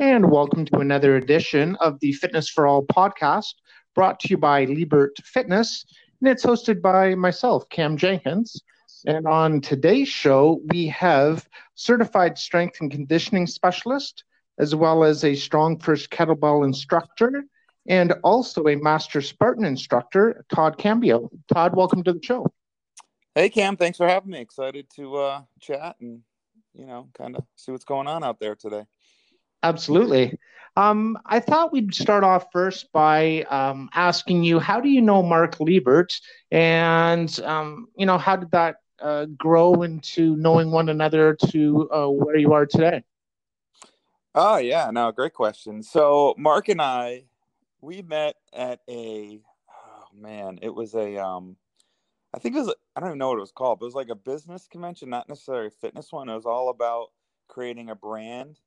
and welcome to another edition of the Fitness for All podcast, brought to you by Lebert Fitness, and it's hosted by myself, Cam Jenkins. And on today's show, we have certified strength and conditioning specialist, as well as a StrongFirst kettlebell instructor, and also a master Spartan instructor, Todd Cambio. Todd, welcome to the show. Hey, Cam, thanks for having me. Excited to uh, chat and you know, kind of see what's going on out there today. Absolutely. Um, I thought we'd start off first by um, asking you, how do you know Mark Lebert, and um, you know, how did that uh, grow into knowing one another to uh, where you are today? Oh yeah, no, great question. So Mark and I, we met at a, oh man, it was a, um, I think it was, I don't even know what it was called, but it was like a business convention, not necessarily a fitness one. It was all about creating a brand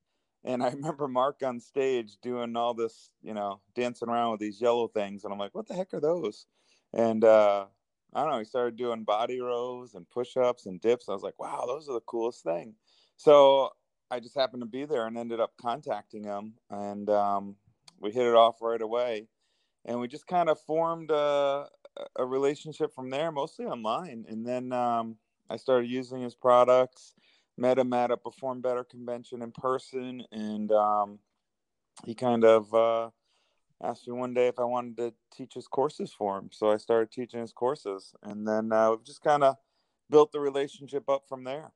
and I remember Mark on stage doing all this, you know, dancing around with these yellow things. And I'm like, what the heck are those? And uh, I don't know, he started doing body rows and push ups and dips. I was like, wow, those are the coolest thing. So I just happened to be there and ended up contacting him. And um, we hit it off right away. And we just kind of formed a, a relationship from there, mostly online. And then um, I started using his products met him at a Perform Better convention in person, and um, he kind of uh, asked me one day if I wanted to teach his courses for him. So I started teaching his courses, and then uh, we've just kind of built the relationship up from there.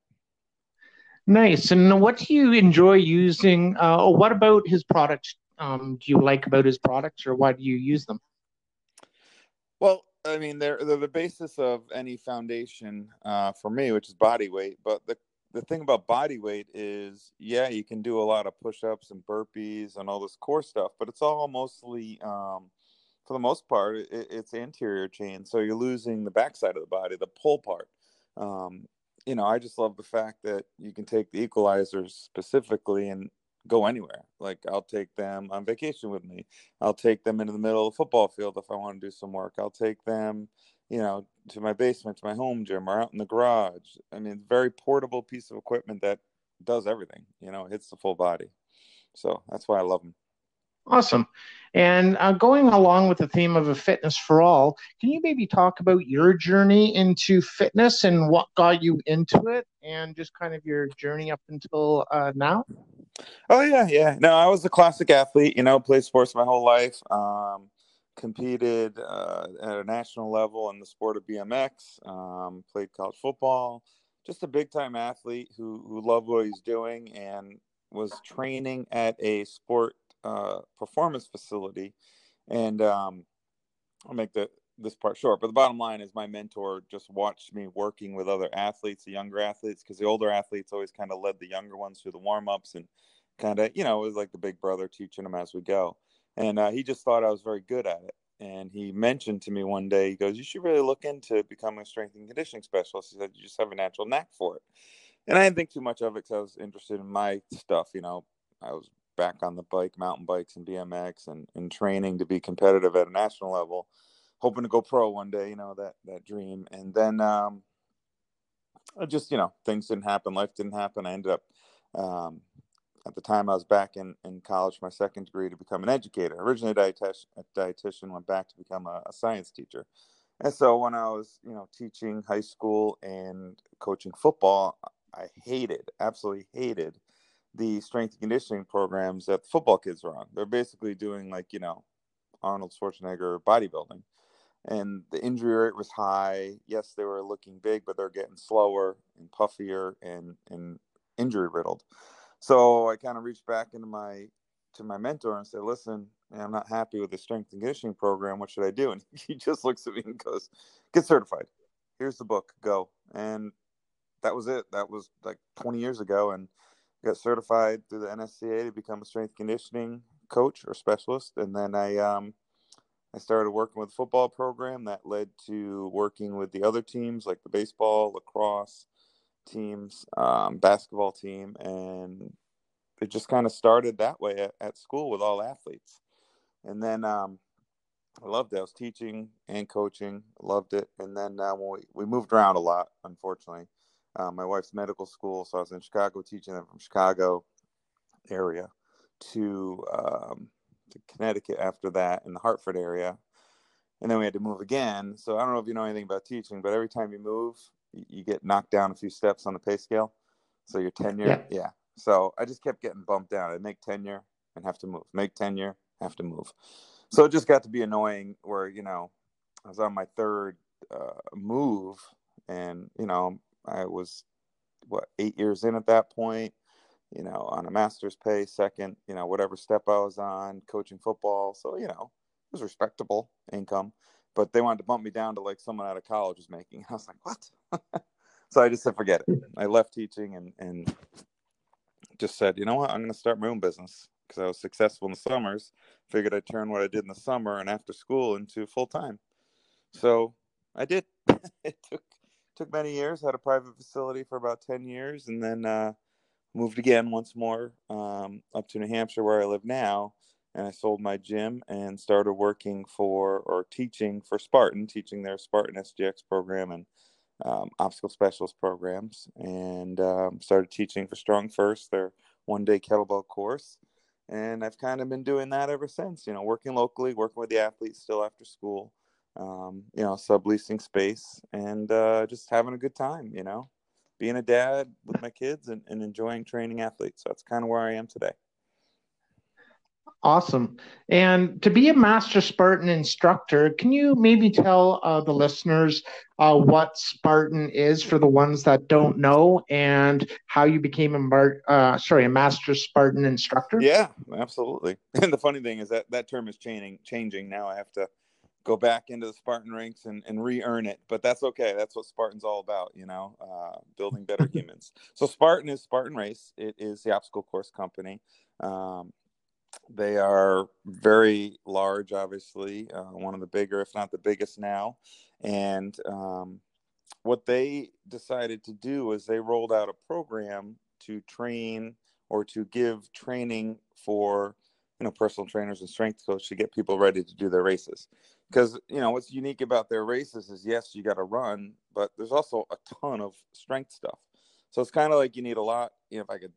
Nice. And what do you enjoy using? Uh, what about his products um, do you like about his products, or why do you use them? Well, I mean, they're, they're the basis of any foundation uh, for me, which is body weight. But the the thing about body weight is, yeah, you can do a lot of push-ups and burpees and all this core stuff, but it's all mostly, um, for the most part, it, it's anterior chain. So you're losing the backside of the body, the pull part. Um, you know, I just love the fact that you can take the equalizers specifically and go anywhere. Like I'll take them on vacation with me. I'll take them into the middle of the football field if I want to do some work. I'll take them you know, to my basement, to my home gym, or out in the garage. I mean, very portable piece of equipment that does everything. You know, hits the full body. So that's why I love them. Awesome. And uh, going along with the theme of a fitness for all, can you maybe talk about your journey into fitness and what got you into it, and just kind of your journey up until uh, now? Oh yeah, yeah. No, I was a classic athlete. You know, played sports my whole life. Um, competed uh, at a national level in the sport of BMX, um, played college football, just a big time athlete who, who loved what he's doing and was training at a sport uh, performance facility. And um, I'll make the, this part short, but the bottom line is my mentor just watched me working with other athletes, the younger athletes, because the older athletes always kind of led the younger ones through the warm ups and kind of, you know, it was like the big brother teaching them as we go and uh, he just thought I was very good at it. And he mentioned to me one day, he goes, "You should really look into becoming a strength and conditioning specialist." He said, "You just have a natural knack for it." And I didn't think too much of it because I was interested in my stuff. You know, I was back on the bike, mountain bikes, and BMX, and, and training to be competitive at a national level, hoping to go pro one day. You know that that dream. And then um, just you know things didn't happen, life didn't happen. I ended up um, at the time I was back in, in college for my second degree to become an educator. Originally a dietitian, a dietitian went back to become a, a, science teacher. And so when I was, you know, teaching high school and coaching football, I hated, absolutely hated the strength and conditioning programs that the football kids were on. They're basically doing like, you know, Arnold Schwarzenegger bodybuilding. And the injury rate was high. Yes, they were looking big, but they're getting slower and puffier and, and injury riddled. So I kind of reached back into my to my mentor and said, "Listen, I'm not happy with the strength and conditioning program. What should I do?" And he just looks at me and goes, "Get certified. Here's the book. Go." And that was it. That was like 20 years ago, and got certified through the NSCA to become a strength conditioning coach or specialist. And then I um, I started working with a football program that led to working with the other teams like the baseball, lacrosse, teams, um, basketball team, and it just kind of started that way at, at, school with all athletes. And then um, I loved it. I was teaching and coaching, loved it. And then uh, when we, we moved around a lot, unfortunately. Uh, my wife's medical school, so I was in Chicago teaching them from Chicago area to, um, to Connecticut after that in the Hartford area. And then we had to move again. So I don't know if you know anything about teaching, but every time you move, you get knocked down a few steps on the pay scale. So your tenure, yeah. yeah. So I just kept getting bumped down. I'd make tenure and have to move, make tenure, have to move. So it just got to be annoying where, you know, I was on my third uh, move and, you know, I was, what, eight years in at that point, you know, on a master's pay, second, you know, whatever step I was on, coaching football. So, you know, it was respectable income, but they wanted to bump me down to like someone out of college was making. I was like, what? So I just said, forget it. I left teaching and, and just said, you know what, I'm going to start my own business because I was successful in the summers. Figured I'd turn what I did in the summer and after school into full time. So I did. it took took many years. Had a private facility for about ten years, and then uh, moved again once more um, up to New Hampshire, where I live now. And I sold my gym and started working for or teaching for Spartan, teaching their Spartan SGX program and um, obstacle specialist programs, and um, started teaching for StrongFirst, their one day kettlebell course and I've kind of been doing that ever since. You know, working locally, working with the athletes still after school. Um, you know, subleasing space and uh, just having a good time. You know, being a dad with my kids and, and enjoying training athletes. So that's kind of where I am today. Awesome. And to be a Master Spartan instructor, can you maybe tell uh, the listeners uh, what Spartan is for the ones that don't know, and how you became a Mar- uh, sorry a Master Spartan instructor? Yeah, absolutely. And the funny thing is that that term is changing. Changing now. I have to go back into the Spartan ranks and, and re-earn it, but that's okay. That's what Spartan's all about, you know, uh, building better humans. So Spartan is Spartan Race. It is the obstacle course company. Um, they are very large, obviously, uh, one of the bigger, if not the biggest now. And um, what they decided to do is they rolled out a program to train or to give training for you know personal trainers and strength coaches to get people ready to do their races because you know what's unique about their races is yes you got to run but there's also a ton of strength stuff so it's kind of like you need a lot you know if i could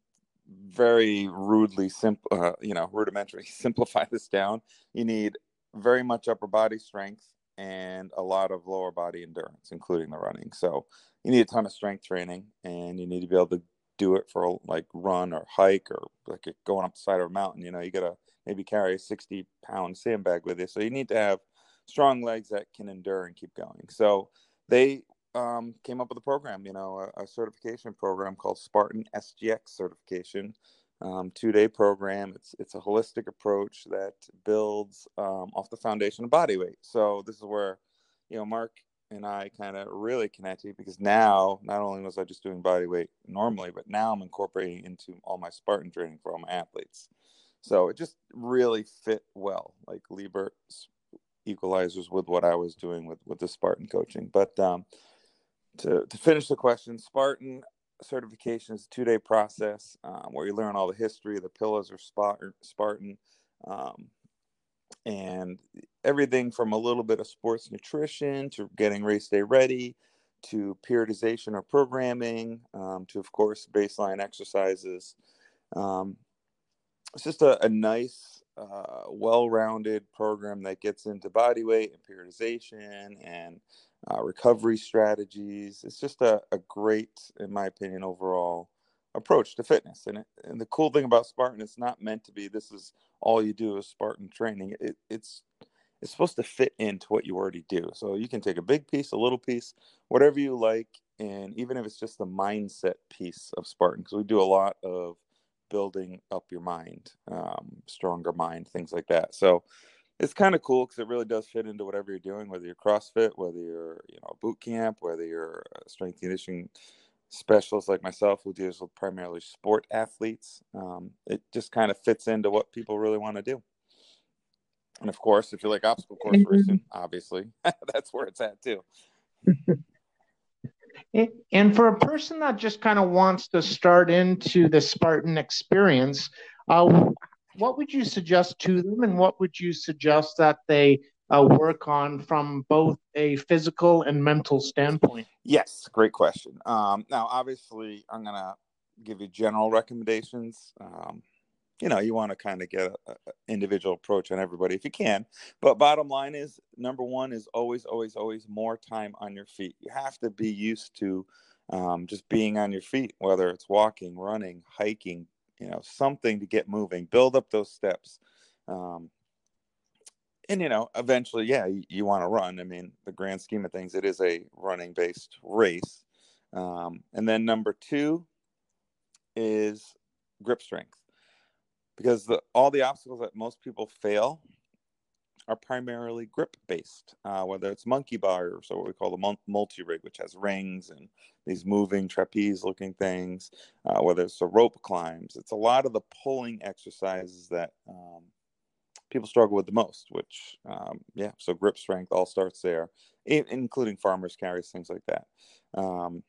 very rudely simple, uh, you know, rudimentary simplify this down, you need very much upper body strength and a lot of lower body endurance, including the running. So you need a ton of strength training, and you need to be able to do it for a, like run or hike or like going up the side of a mountain. You know, you gotta maybe carry a sixty pound sandbag with you, so you need to have strong legs that can endure and keep going. So they um, came up with a program, you know, a, a, certification program called Spartan SGX certification, um, two day program. It's it's a holistic approach that builds um, off the foundation of body weight. So this is where, you know, Mark and I kind of really connected because now not only was I just doing body weight normally, but now I'm incorporating into all my Spartan training for all my athletes. So it just really fit well, like Lebert equalizers with what I was doing with with the Spartan coaching. But um, to, to finish the question, Spartan certification is a two day process um, where you learn all the history, the pillars of Spartan, um, and everything from a little bit of sports nutrition to getting race day ready to periodization or programming um, to, of course, baseline exercises. Um, it's just a, a nice, uh, well rounded program that gets into body weight and periodization and uh, recovery strategies. It's just a, a great, in my opinion, overall approach to fitness. And, it, and the cool thing about Spartan, it's not meant to be this is all you do is Spartan training. It, it's it's supposed to fit into what you already do. So you can take a big piece, a little piece, whatever you like, and even if it's just the mindset piece of Spartan, because we do a lot of building up your mind, um, stronger mind, things like that. So it's kind of cool because it really does fit into whatever you're doing, whether you're CrossFit, whether you're you know boot camp, whether you're a strength conditioning specialist like myself who deals with primarily sport athletes. Um, it just kind of fits into what people really want to do. And of course, if you like obstacle course racing, obviously that's where it's at too. and for a person that just kind of wants to start into the Spartan experience, uh, what would you suggest to them, and what would you suggest that they uh, work on from both a physical and mental standpoint? Yes, great question. Um, now, obviously, I'm gonna give you general recommendations. Um, you know, you want to kind of get an individual approach on everybody if you can. But bottom line is, number one is always, always, always more time on your feet. You have to be used to um, just being on your feet, whether it's walking, running, hiking, you know, something to get moving. Build up those steps. Um, and you know, eventually, yeah, you, you want to run. I mean, the grand scheme of things, it is a running based race. Um, and then number two is grip strength because the, all the obstacles that most people fail are primarily grip based, uh, whether it's monkey bars or what we call the multi rig, which has rings and these moving trapeze looking things, uh, whether it's the rope climbs. It's a lot of the pulling exercises that um, people struggle with the most, which, um, yeah, so grip strength all starts there, including farmers carries, things like that. Um,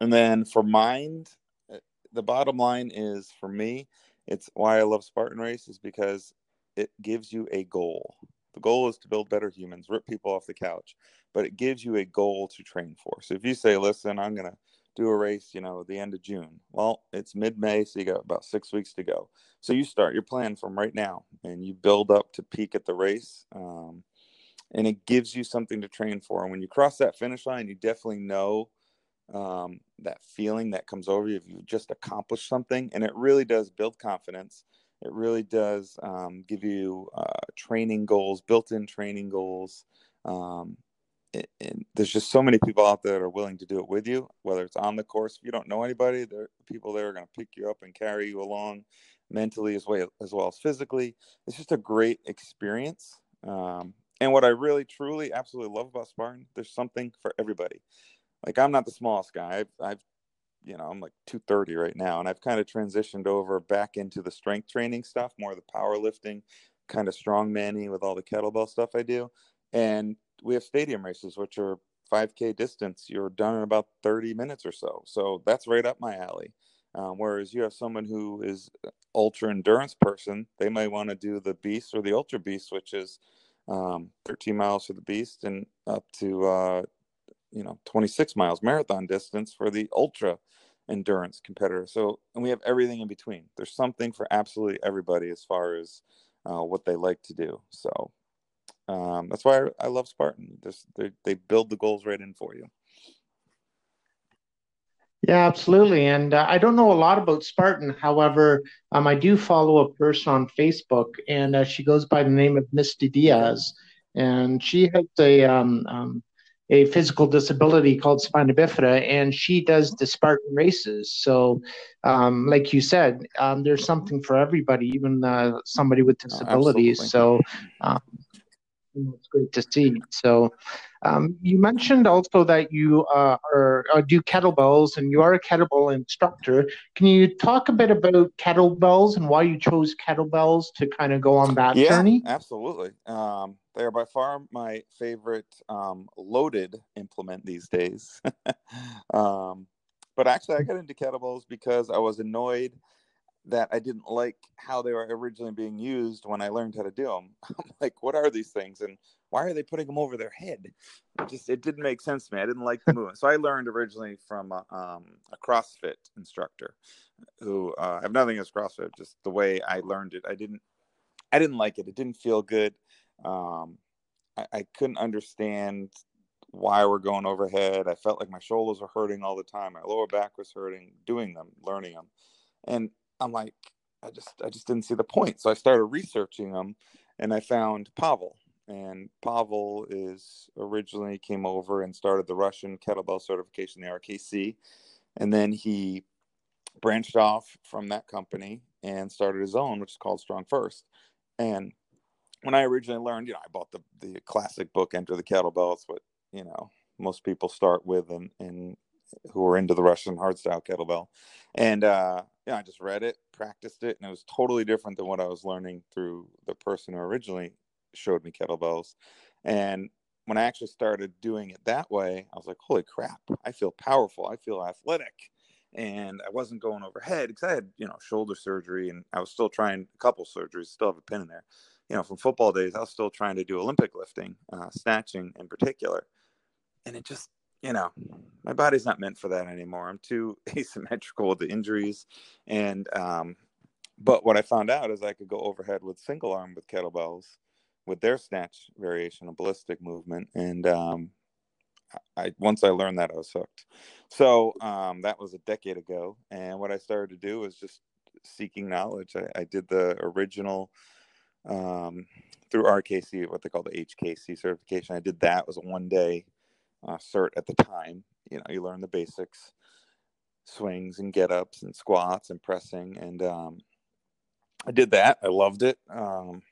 and then for mind, uh, the bottom line is for me, it's why I love Spartan races because it gives you a goal. The goal is to build better humans, rip people off the couch, but it gives you a goal to train for. So if you say, listen, I'm going to do a race, you know, the end of June, well, it's mid May, so you got about six weeks to go. So you start your plan from right now and you build up to peak at the race. Um, and it gives you something to train for. And when you cross that finish line, you definitely know um, that feeling that comes over you if you just accomplished something and it really does build confidence it really does um, give you uh, training goals built-in training goals um, and there's just so many people out there that are willing to do it with you whether it's on the course. If you don't know anybody there are people there are going to pick you up and carry you along mentally as well as well as physically. It's just a great experience um, and what i really truly absolutely love about spartan there's something for everybody. Like I'm not the smallest guy. I've, I've you know, I'm like 230 right now, and I've kind of transitioned over back into the strength training stuff, more the powerlifting, kind of strong manny with all the kettlebell stuff I do. And we have stadium races, which are 5K distance. You're done in about 30 minutes or so. So that's right up my alley. Um, whereas you have someone who is ultra endurance person, they might want to do the beast or the ultra beast, which is um, 13 miles for the beast and up to uh, you know 26 miles marathon distance for the ultra endurance competitor so and we have everything in between there's something for absolutely everybody as far as uh, what they like to do so um, that's why I, I love spartan just they, they build the goals right in for you yeah, absolutely. And uh, I don't know a lot about Spartan. However, um, I do follow a person on Facebook, and uh, she goes by the name of Misty Diaz. And she has a um, um, a physical disability called spina bifida, and she does the Spartan races. So, um, like you said, um, there's something for everybody, even uh, somebody with oh, disabilities. Oh, so, um, it's great to see. So, um, you mentioned also that you uh, are, uh, do kettlebells and you are a kettlebell instructor. Can you talk a bit about kettlebells and why you chose kettlebells to kind of go on that yeah, journey? Absolutely. Um, they are by far my favorite um, loaded implement these days. um, but actually, I got into kettlebells because I was annoyed that I didn't like how they were originally being used when I learned how to do them. I'm like, what are these things, and why are they putting them over their head? It just it didn't make sense to me. I didn't like the movement, so I learned originally from a, um, a CrossFit instructor, who uh, I have nothing against CrossFit, just the way I learned it. I didn't I didn't like it. It didn't feel good. Um, I, I couldn't understand why we're going overhead. I felt like my shoulders were hurting all the time. My lower back was hurting doing them, learning them. And I'm like, I just I just didn't see the point. So I started researching them and I found Pavel. And Pavel is originally came over and started the Russian kettlebell certification, the RKC. And then he branched off from that company and started his own, which is called StrongFirst. And when I originally learned, you know, I bought the the classic book Enter the Kettlebell. It's what you know most people start with, and and who are into the Russian hardstyle kettlebell, and uh, yeah, I just read it, practiced it, and it was totally different than what I was learning through the person who originally showed me kettlebells, and when I actually started doing it that way, I was like, holy crap, I feel powerful, I feel athletic. And I wasn't going overhead because I had, you know, shoulder surgery and I was still trying a couple surgeries, still have a pin in there you know, from football days, I was still trying to do Olympic lifting, uh, snatching in particular. And it just, you know, my body's not meant for that anymore. I'm too asymmetrical with the injuries. And um, but what I found out is I could go overhead with single arm with kettlebells with their snatch variation of ballistic movement. And um, I once I learned that I was hooked. So um, that was a decade ago. And what I started to do was just seeking knowledge. I, I did the original um, through RKC, what they call the HKC certification. I did that. It was a one day uh, cert at the time. You know, you learn the basics, swings and get ups and squats and pressing. And um, I did that. I loved it. Um,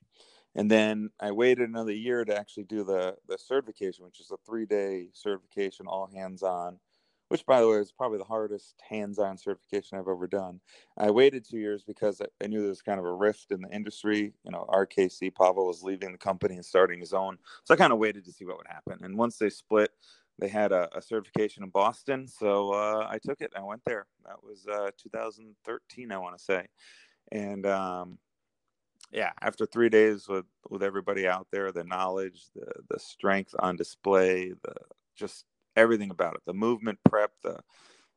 and then I waited another year to actually do the the certification, which is a three day certification, all hands on. Which, by the way, is probably the hardest hands on certification I've ever done. I waited two years because I knew there was kind of a rift in the industry. You know, RKC Pavel was leaving the company and starting his own, so I kind of waited to see what would happen. And once they split, they had a, a certification in Boston, so uh, I took it. I went there. That was uh, 2013, I want to say, and um, yeah, after three days with with everybody out there, the knowledge, the the strength on display, the just everything about it, the movement prep, the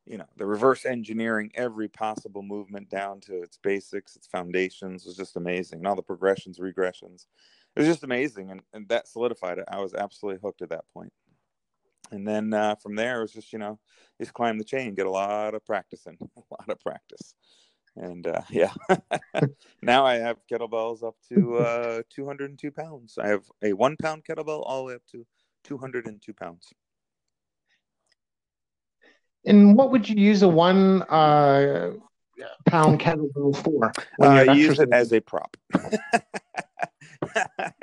you know the reverse engineering every possible movement down to its basics, its foundations was just amazing, and all the progressions, regressions, it was just amazing, and, and that solidified it. I was absolutely hooked at that point. And then uh, from there, it was just you know, just climb the chain, get a lot of practice in, a lot of practice and uh, yeah. Now i have kettlebells up to uh, 202 pounds. I have a one pound kettlebell all the way up to 202 pounds. And what would you use a one uh, pound kettlebell for i uh, use it as a prop.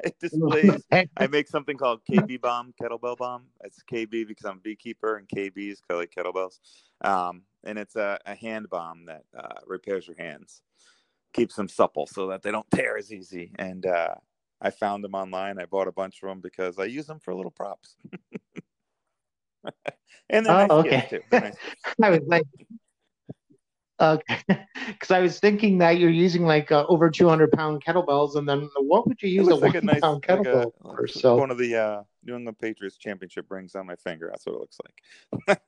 It displays i make something called kb bomb kettlebell bomb. It's kb because i'm a beekeeper and kb is like kettlebells. Um, and it's a, a hand balm that uh, repairs your hands, keeps them supple so that they don't tear as easy. And uh, I found them online. I bought a bunch of them because I use them for little props. and they're oh, nice okay. too. Nice I was like, okay, because I was thinking that you're using like uh, over 200 pound kettlebells, and then what would you use a like one a nice, pound kettlebell like a, for? So one of the uh, New England Patriots championship rings on my finger. That's what it looks like.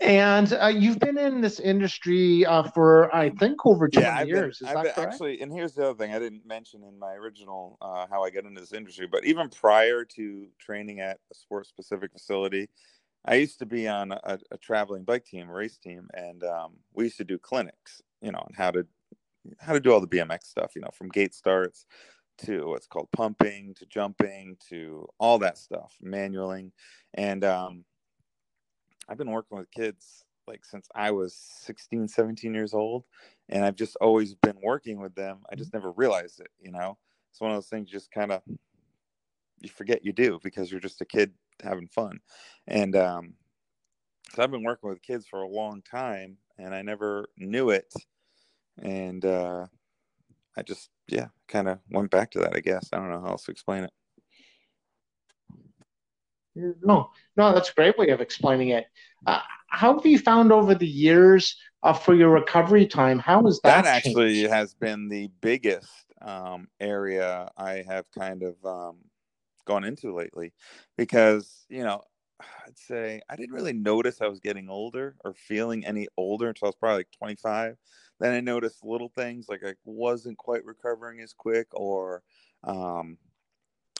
And uh, you've been in this industry uh, for I think over 20 yeah, years. Been, Is I've that Actually, and here's the other thing I didn't mention in my original uh, how I got into this industry, but even prior to training at a sports specific facility, I used to be on a, a traveling bike team, race team, and um, we used to do clinics, you know, on how to how to do all the BMX stuff, you know, from gate starts to what's called pumping to jumping to all that stuff, manualing. And um, I've been working with kids like since I was 16, 17 years old. And I've just always been working with them. I just never realized it, you know? It's one of those things just kind of you forget you do because you're just a kid having fun. And um, so I've been working with kids for a long time and I never knew it. And uh, I just, yeah, kind of went back to that, I guess. I don't know how else to explain it. No, no, that's a great way of explaining it. Uh, how have you found over the years uh, for your recovery time? How is that? That actually changed? has been the biggest um, area I have kind of um, gone into lately because, you know, I'd say I didn't really notice I was getting older or feeling any older until I was probably like 25. Then I noticed little things like I wasn't quite recovering as quick or um,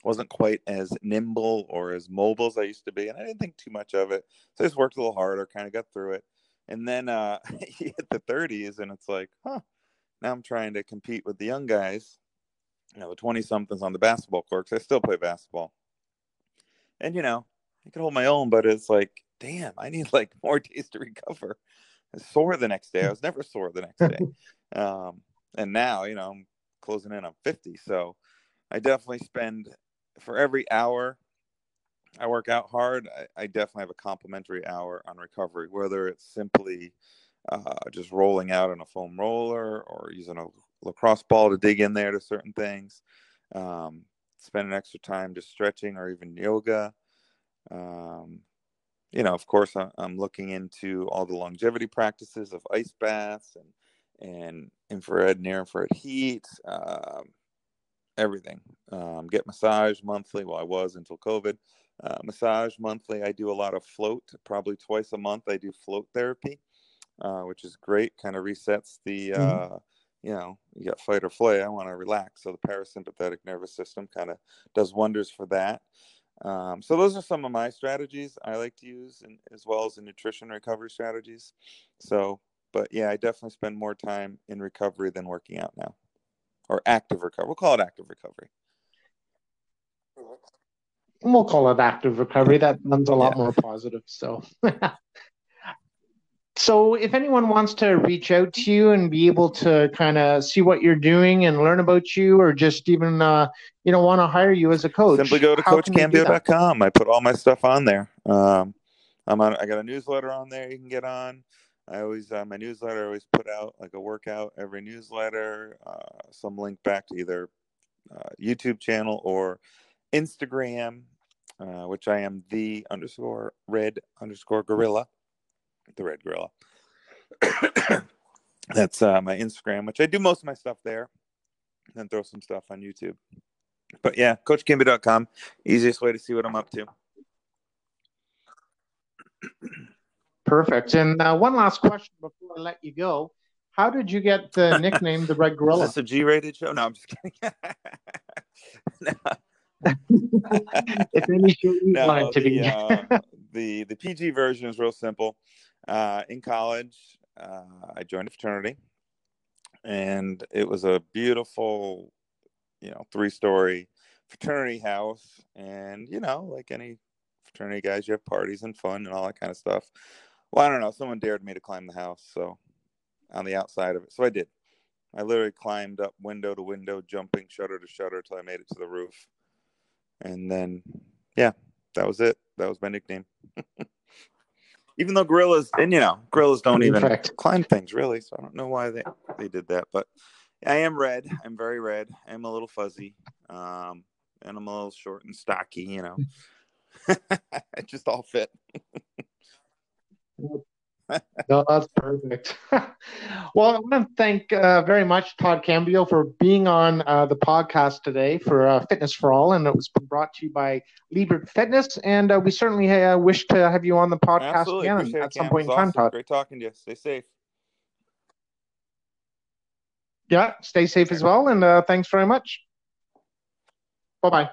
wasn't quite as nimble or as mobile as I used to be. And I didn't think too much of it. So I just worked a little harder, kind of got through it. And then uh, you hit the 30s and it's like, huh, now I'm trying to compete with the young guys, you know, the 20 somethings on the basketball court because I still play basketball. And, you know, I can hold my own, but it's like, damn, I need like more days to recover sore the next day. I was never sore the next day. Um, and now, you know, I'm closing in on 50. So I definitely spend for every hour I work out hard, I, I definitely have a complimentary hour on recovery, whether it's simply uh, just rolling out on a foam roller or using a lacrosse ball to dig in there to certain things. Um, spend an extra time just stretching or even yoga. Um, you know, of course, I'm looking into all the longevity practices of ice baths and and infrared, near infrared heat, um, everything. Um, get massage monthly. Well, I was until COVID. Uh, massage monthly. I do a lot of float, probably twice a month. I do float therapy. uh, which is great. Kind of resets the, Mhm. uh, you know, you got fight or flight. I want to relax. So the parasympathetic nervous system kind of does wonders for that. Um, so those are some of my strategies I like to use, and as well as the nutrition recovery strategies. So, but yeah, I definitely spend more time in recovery than working out now, or active recovery. We'll call it active recovery. we'll call it active recovery. That sounds a lot Yeah. more positive. So, so if anyone wants to reach out to you and be able to kind of see what you're doing and learn about you, or just even uh, you know want to hire you as a coach, Simply go to how can they do that? coachcambio.com. I put all my stuff on there. Um, I'm on. I got a newsletter on there you can get on. I always uh, my newsletter I always put out like a workout every newsletter. Uh, some link back to either uh, YouTube channel or Instagram, uh, which I am the underscore red underscore gorilla, the red gorilla. That's uh, my Instagram, which I do most of my stuff there, and then throw some stuff on YouTube. But yeah, coachcambio.com, easiest way to see what I'm up to. Perfect. And uh, one last question before I let you go: How did you get the nickname the Red Is Gorilla? this a G-rated show? No, I'm just kidding. no, if any show you no, want it to the, be. uh, the the PG version is real simple. Uh, in college, uh, I joined a fraternity, and it was a beautiful, you know, three-story fraternity house. And you know, like any fraternity guys, you have parties and fun and all that kind of stuff. Well, I don't know. Someone dared me to climb the house, so on the outside of it, so I did. I literally climbed up window to window, jumping shutter to shutter till I made it to the roof. And then, yeah, that was it. That was my nickname. even though gorillas, and you know, gorillas don't even Perfect. climb things really, so I don't know why they they did that. But I am red. I'm very red. I'm a little fuzzy, um, and I'm a little short and stocky. You know, it just all fit. No, that's perfect. well, I want to thank uh, very much Todd Cambio for being on uh, the podcast today for uh, Fitness for All, and it was brought to you by Lebert Fitness. And uh, we certainly uh, wish to have you on the podcast Absolutely, again appreciate at some point in time, awesome. Todd. Great talking to you. Stay safe. Yeah, stay safe as well, and uh, thanks very much. Bye bye.